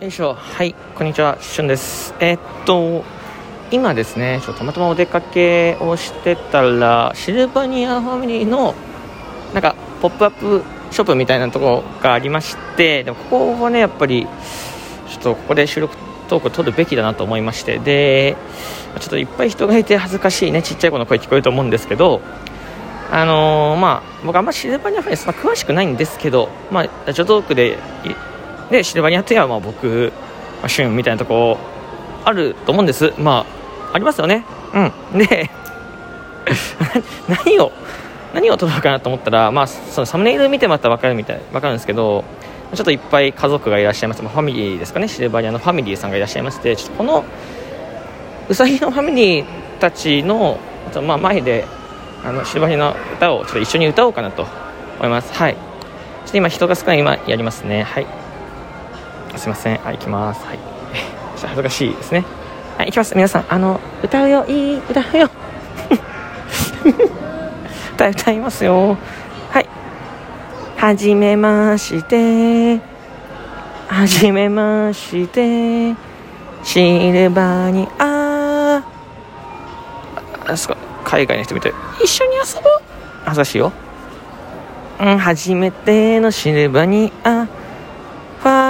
よいしょ。はいこんにちは。しゅんです。えー、っと今ですねちょっとたまたまお出かけをしてたらシルバニアファミリーのなんかポップアップショップみたいなところがありましてでもここはねやっぱりちょっとここで収録トークを取るべきだなと思いまして。でちょっといっぱい人がいて恥ずかしいねちっちゃい子の声聞こえると思うんですけどあのー、まあ僕あんまシルバニアファミリーそんな詳しくないんですけどまあラジオトークででシルバニアといえばまあ僕、まあ、旬みたいなとこあると思うんです。まあありますよね。うん。で 何を何を撮ろうかなと思ったら、まあ、そのサムネイル見てもらったら分かるみたい分かるんですけどちょっといっぱい家族がいらっしゃいます、まあ、ファミリーですかね。シルバニアのファミリーさんがいらっしゃいましてちょっとこのうさぎのファミリーたちの、まあ、前であのシルバニアの歌をちょっと一緒に歌おうかなと思います。はい。ちょっと今人が少ない今やりますね。はい。すいません。はい行きます。はい。恥ずかしいですね。はい行きます。皆さんあの歌うよ。いい歌うよ。歌歌いますよ。はい。はじめまして。はじめまして。シルバニアああすごい。海外の人みたい一緒に遊ぼう。恥ずかしいよ。うん初めてのシルバニア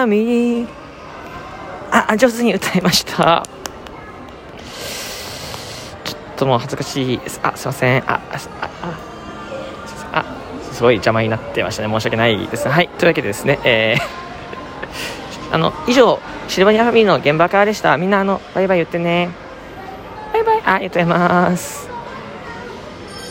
ファミリーあ上手に歌いました。ちょっともう恥ずかしいです。あすいません。ああああ。すごい邪魔になってましたね。申し訳ないです。はい。というわけでですねえー、あの以上シルバニアファミリーの現場からでした。みんなあのバイバイ言ってね。バイバイ。ありがとうございます。